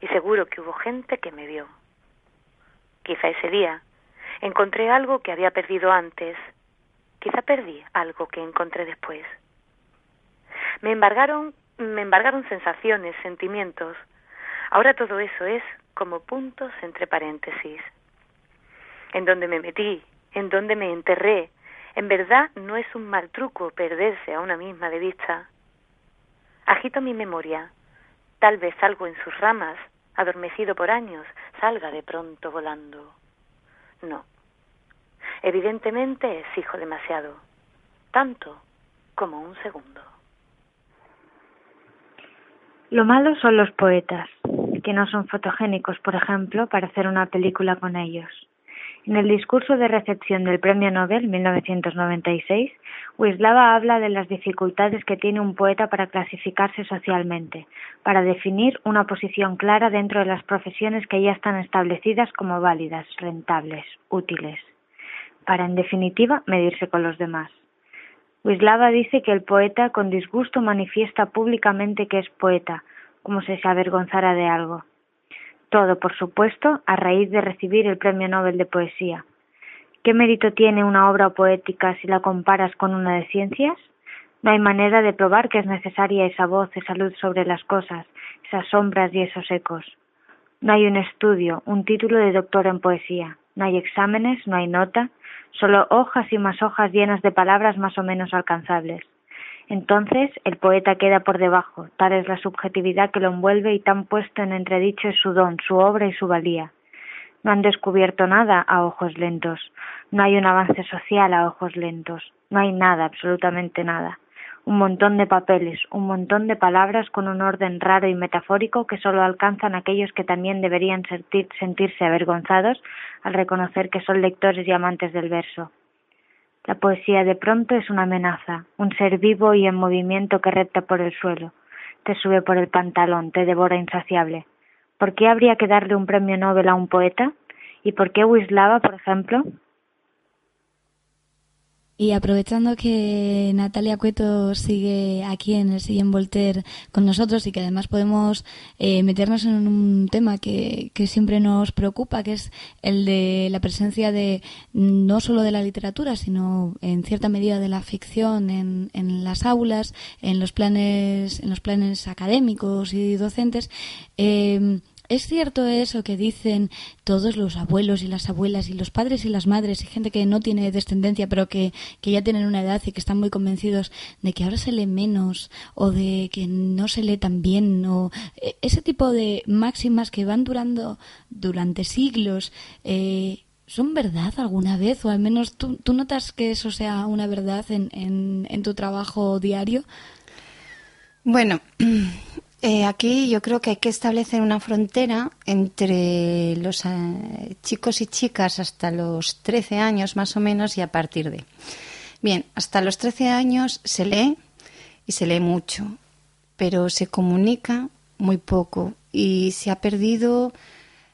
y seguro que hubo gente que me vio. Quizá ese día encontré algo que había perdido antes. Quizá perdí algo que encontré después. Me embargaron, me embargaron sensaciones, sentimientos. Ahora todo eso es como puntos entre paréntesis. En donde me metí, en donde me enterré, en verdad no es un mal truco perderse a una misma de vista. Agito mi memoria. Tal vez algo en sus ramas, adormecido por años, salga de pronto volando. No. Evidentemente exijo demasiado. Tanto como un segundo. Lo malo son los poetas, que no son fotogénicos, por ejemplo, para hacer una película con ellos. En el discurso de recepción del Premio Nobel 1996, Wislava habla de las dificultades que tiene un poeta para clasificarse socialmente, para definir una posición clara dentro de las profesiones que ya están establecidas como válidas, rentables, útiles, para en definitiva medirse con los demás. Wislava dice que el poeta con disgusto manifiesta públicamente que es poeta, como si se avergonzara de algo. Todo, por supuesto, a raíz de recibir el Premio Nobel de Poesía. ¿Qué mérito tiene una obra poética si la comparas con una de ciencias? No hay manera de probar que es necesaria esa voz, esa luz sobre las cosas, esas sombras y esos ecos. No hay un estudio, un título de doctor en poesía. No hay exámenes, no hay nota, solo hojas y más hojas llenas de palabras más o menos alcanzables. Entonces el poeta queda por debajo, tal es la subjetividad que lo envuelve y tan puesto en entredicho es su don, su obra y su valía. No han descubierto nada a ojos lentos, no hay un avance social a ojos lentos, no hay nada, absolutamente nada. Un montón de papeles, un montón de palabras con un orden raro y metafórico que solo alcanzan aquellos que también deberían sentirse avergonzados al reconocer que son lectores y amantes del verso. La poesía de pronto es una amenaza, un ser vivo y en movimiento que repta por el suelo, te sube por el pantalón, te devora insaciable. ¿Por qué habría que darle un premio Nobel a un poeta? ¿Y por qué Wislava, por ejemplo? Y aprovechando que Natalia Cueto sigue aquí en el Sillén Voltaire con nosotros y que además podemos eh, meternos en un tema que, que, siempre nos preocupa, que es el de la presencia de no solo de la literatura, sino en cierta medida de la ficción en, en las aulas, en los planes, en los planes académicos y docentes. Eh, ¿Es cierto eso que dicen todos los abuelos y las abuelas y los padres y las madres y gente que no tiene descendencia pero que, ya tienen una edad y que están muy convencidos de que ahora se lee menos o de que no se lee tan bien o eh, ese tipo de máximas que van durando durante siglos? Eh, ¿Son verdad alguna vez? O al menos tú, tú notas que eso sea una verdad en, en, en tu trabajo diario. Bueno, eh, aquí yo creo que hay que establecer una frontera entre los eh, chicos y chicas hasta los 13 años más o menos y a partir de. Bien, hasta los 13 años se lee y se lee mucho, pero se comunica muy poco y se ha perdido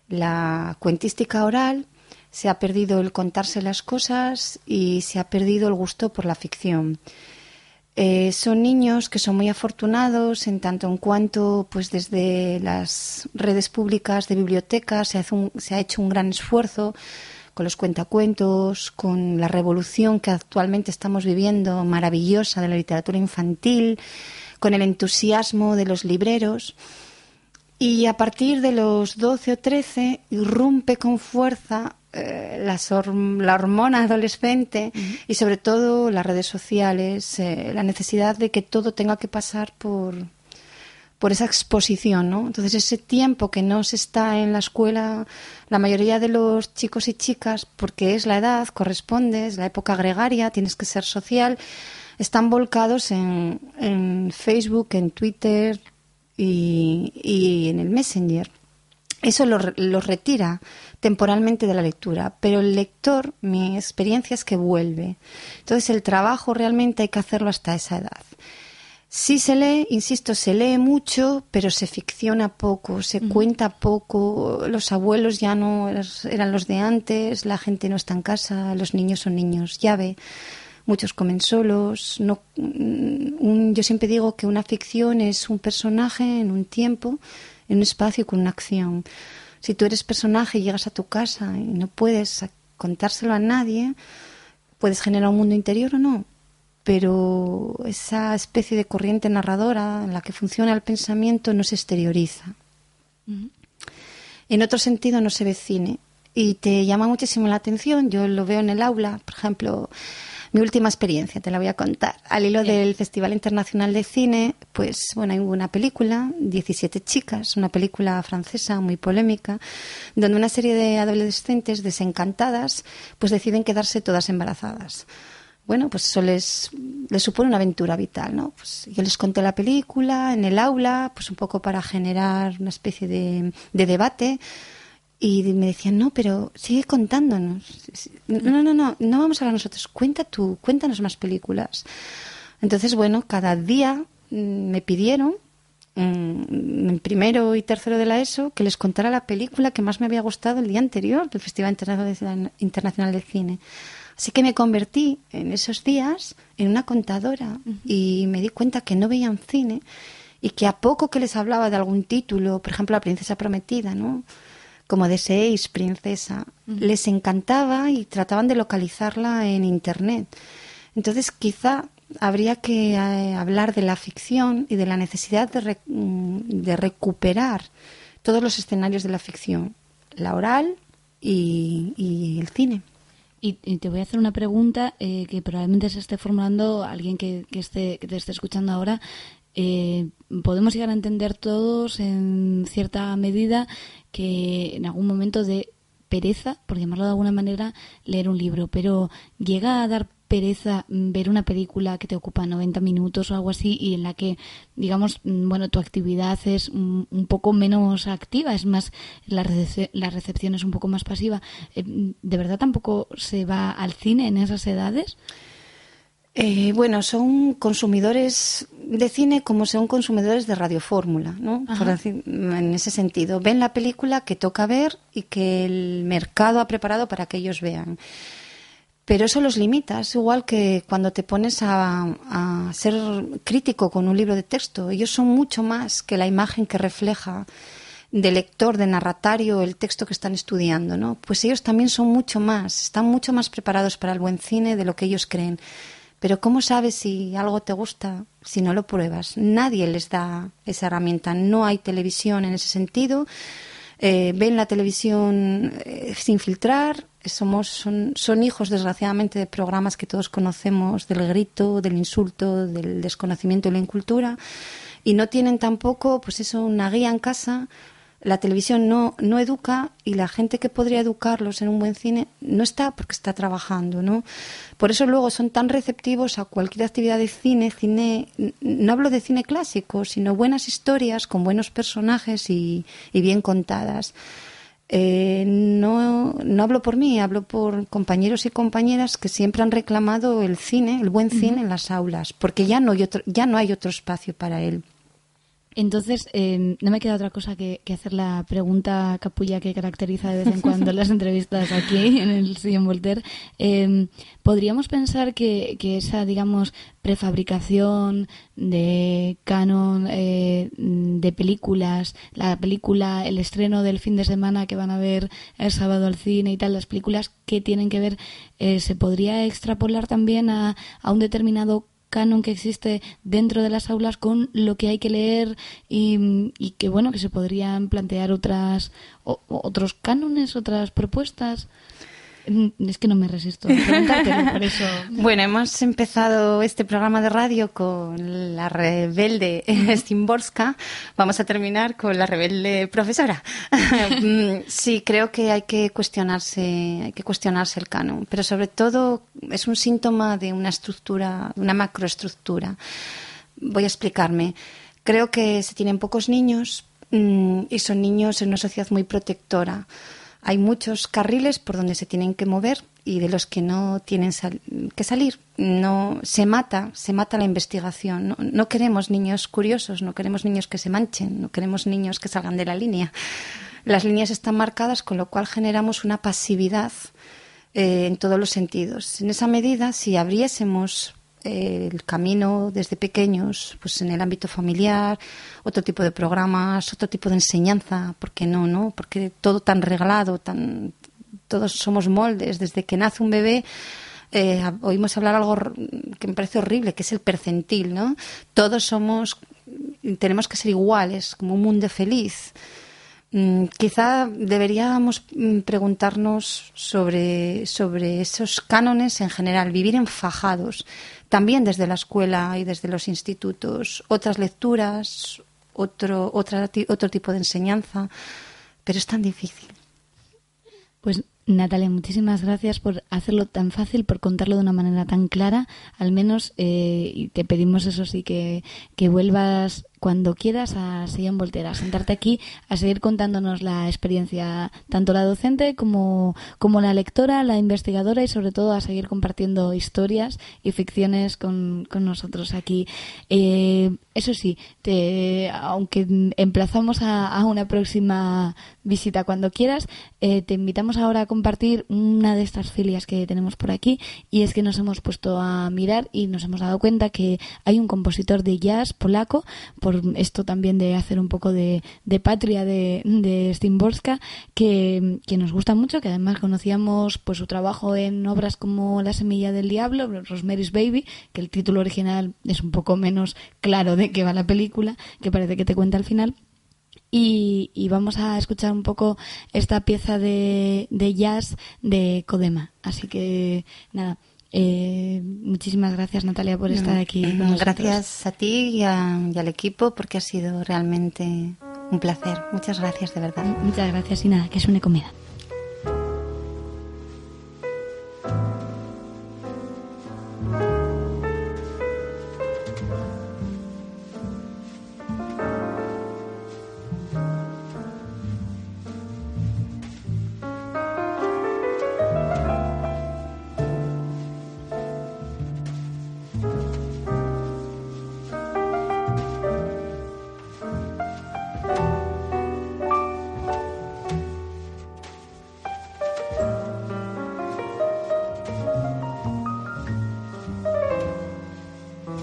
la cuentística oral, se ha perdido el contarse las cosas y se ha perdido el gusto por la ficción. Eh, son niños que son muy afortunados en tanto en cuanto, pues desde las redes públicas de bibliotecas se, se ha hecho un gran esfuerzo con los cuentacuentos, con la revolución que actualmente estamos viviendo, maravillosa, de la literatura infantil, con el entusiasmo de los libreros. Y a partir de los 12 o 13 irrumpe con fuerza eh, la, hormona adolescente y sobre todo las redes sociales, eh, la necesidad de que todo tenga que pasar por, por esa exposición, ¿no? Entonces ese tiempo que no se está en la escuela, la mayoría de los chicos y chicas, porque es la edad, corresponde, es la época gregaria, tienes que ser social, están volcados en, en Facebook, en Twitter y, y en el Messenger. Eso los lo retira temporalmente de la lectura, pero el lector, mi experiencia es que vuelve. Entonces el trabajo realmente hay que hacerlo hasta esa edad. Sí se lee, insisto, se lee mucho, pero se ficciona poco, se cuenta poco. Los abuelos ya no eran los de antes, la gente no está en casa, los niños son niños llave, muchos comen solos. No, mm, yo siempre digo que una ficción es un personaje en un tiempo, en un espacio con una acción. Si tú eres personaje y llegas a tu casa y no puedes contárselo a nadie, puedes generar un mundo interior o no pero esa especie de corriente narradora en la que funciona el pensamiento no se exterioriza. En otro sentido no se ve cine y te llama muchísimo la atención. Yo lo veo en el aula, por ejemplo, mi última experiencia, te la voy a contar. Al hilo del Festival Internacional de Cine, pues bueno, hay una película, 17 chicas, una película francesa muy polémica, donde una serie de adolescentes desencantadas pues deciden quedarse todas embarazadas bueno, pues eso les, supone una aventura vital, ¿no? Pues yo les conté la película en el aula, pues un poco para generar una especie de, debate y me decían, no, pero sigue contándonos. No, no, no, no vamos a hablar nosotros, cuenta tú, cuéntanos más películas. Entonces, bueno, cada día mm, me pidieron mm, en primero y tercero de la ESO que les contara la película que más me había gustado el día anterior del Festival Internacional de Cine. Así que me convertí en esos días en una contadora y me di cuenta que no veían cine y que a poco que les hablaba de algún título, por ejemplo, La princesa prometida, ¿no? Como deseéis, princesa, les encantaba y trataban de localizarla en internet. Entonces, quizá habría que eh, hablar de la ficción y de la necesidad de, mm, de recuperar todos los escenarios de la ficción, la oral y el cine. Y, te voy a hacer una pregunta eh, que probablemente se esté formulando alguien que, esté, que te esté escuchando ahora. Eh, podemos llegar a entender todos en cierta medida que en algún momento de pereza, por llamarlo de alguna manera, leer un libro, pero llega a dar pereza ver una película que te ocupa 90 minutos o algo así y en la que, digamos, mm, bueno, tu actividad es un, poco menos activa, es más, la, la recepción es un poco más pasiva. Eh, ¿De verdad tampoco se va al cine en esas edades? Eh, bueno, son consumidores de cine como son consumidores de radiofórmula, ¿no? Por decir, en ese sentido. Ven la película que toca ver y que el mercado ha preparado para que ellos vean. Pero eso los limita. Es igual que cuando te pones a, ser crítico con un libro de texto. Ellos son mucho más que la imagen que refleja de lector, de narratario, el texto que están estudiando, ¿no? Pues ellos también son mucho más, están mucho más preparados para el buen cine de lo que ellos creen. Pero ¿cómo sabes si algo te gusta si no lo pruebas? Nadie les da esa herramienta. No hay televisión en ese sentido. Eh, ven la televisión eh, sin filtrar, somos, son, son hijos, desgraciadamente, de programas que todos conocemos, del grito, del insulto, del desconocimiento de la incultura, y no tienen tampoco, pues eso, una guía en casa. La televisión no, no educa y la gente que podría educarlos en un buen cine no está porque está trabajando, ¿no? Por eso luego son tan receptivos a cualquier actividad de cine, cine, no hablo de cine clásico, sino buenas historias con buenos personajes y, y bien contadas. Eh, no, no hablo por mí, hablo por compañeros y compañeras que siempre han reclamado el cine, el buen cine en las aulas, porque ya no hay otro, ya no hay otro espacio para él. Entonces, eh, no me queda otra cosa que, hacer la pregunta capulla que caracteriza de vez en cuando las entrevistas aquí en el Sillon Voltaire. Eh, ¿Podríamos pensar que, esa, digamos, prefabricación de canon eh, de películas, la película, el estreno del fin de semana que van a ver el sábado al cine y tal, las películas que tienen que ver, se podría extrapolar también a, a un determinado canon que existe dentro de las aulas con lo que hay que leer y, que bueno que se podrían plantear otras otros cánones otras propuestas es que no me resisto a por eso. Bueno, hemos empezado este programa de radio con la rebelde Stimborska. Vamos a terminar con la rebelde profesora. Mm, sí, creo que hay que cuestionarse, hay que cuestionarse el canon, pero sobre todo es un síntoma de una estructura, una macroestructura. Voy a explicarme. Creo que se tienen pocos niños mm, y son niños en una sociedad muy protectora hay muchos carriles por donde se tienen que mover y de los que no tienen que salir. No se mata, se mata la investigación. No, queremos niños curiosos, no queremos niños que se manchen, no queremos niños que salgan de la línea. Las líneas están marcadas, con lo cual generamos una pasividad eh, en todos los sentidos. En esa medida, si abriésemos el camino desde pequeños, pues en el ámbito familiar, otro tipo de programas, otro tipo de enseñanza, ¿por qué no, no? Porque todo tan regalado, tan todos somos moldes, desde que nace un bebé eh, oímos hablar algo que me parece horrible, que es el percentil, ¿no? Todos somos tenemos que ser iguales, como un mundo feliz. Mm, quizá deberíamos mm, preguntarnos sobre, sobre esos cánones en general, vivir enfajados, también desde la escuela y desde los institutos, otras lecturas, otro, otra, otro tipo de enseñanza, pero es tan difícil. Pues Natalia, muchísimas gracias por hacerlo tan fácil, por contarlo de una manera tan clara. Al menos eh, te pedimos eso sí, que, que vuelvas cuando quieras a Sillón Voltera, a sentarte aquí a seguir contándonos la experiencia, tanto la docente como, como la lectora, la investigadora y sobre todo a seguir compartiendo historias y ficciones con, con nosotros aquí. Eh, eso sí, te, aunque emplazamos a, una próxima visita cuando quieras, eh, te invitamos ahora a compartir una de estas filias que tenemos por aquí y es que nos hemos puesto a mirar y nos hemos dado cuenta que hay un compositor de jazz polaco esto también de hacer un poco de, patria de, de Stimborska, que, nos gusta mucho, que además conocíamos pues su trabajo en obras como La semilla del diablo, Rosemary's Baby, que el título original es un poco menos claro de qué va la película, que parece que te cuenta al final. Y, vamos a escuchar un poco esta pieza de, de jazz de Codema. Así que nada, eh, muchísimas gracias, Natalia, por estar aquí. gracias a ti y, al equipo porque ha sido realmente un placer. Muchas gracias, de verdad. Muchas gracias y nada, que es una comida.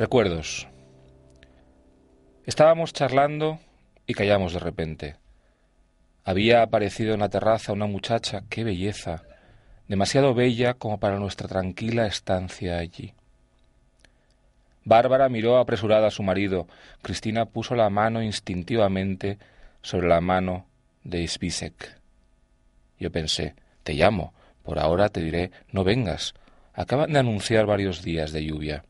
Recuerdos. Estábamos charlando y callamos de repente. Había aparecido en la terraza una muchacha, qué belleza, demasiado bella como para nuestra tranquila estancia allí. Bárbara miró apresurada a su marido. Cristina puso la mano instintivamente sobre la mano de Spisek. Yo pensé, te llamo, por ahora te diré, no vengas. Acaban de anunciar varios días de lluvia.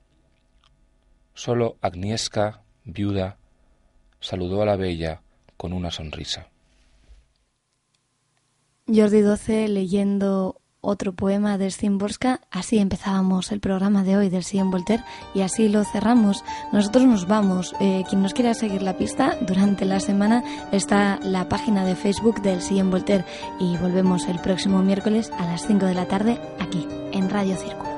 Solo Agnieszka, viuda, saludó a la bella con una sonrisa. Jordi XII leyendo otro poema de Szymborska. Así empezábamos el programa de hoy del Sillon Voltaire y así lo cerramos. Nosotros nos vamos. Eh, quien nos quiera seguir la pista, durante la semana está la página de Facebook del Sillon Voltaire y volvemos el próximo miércoles a las 5 de la tarde aquí en Radio Círculo.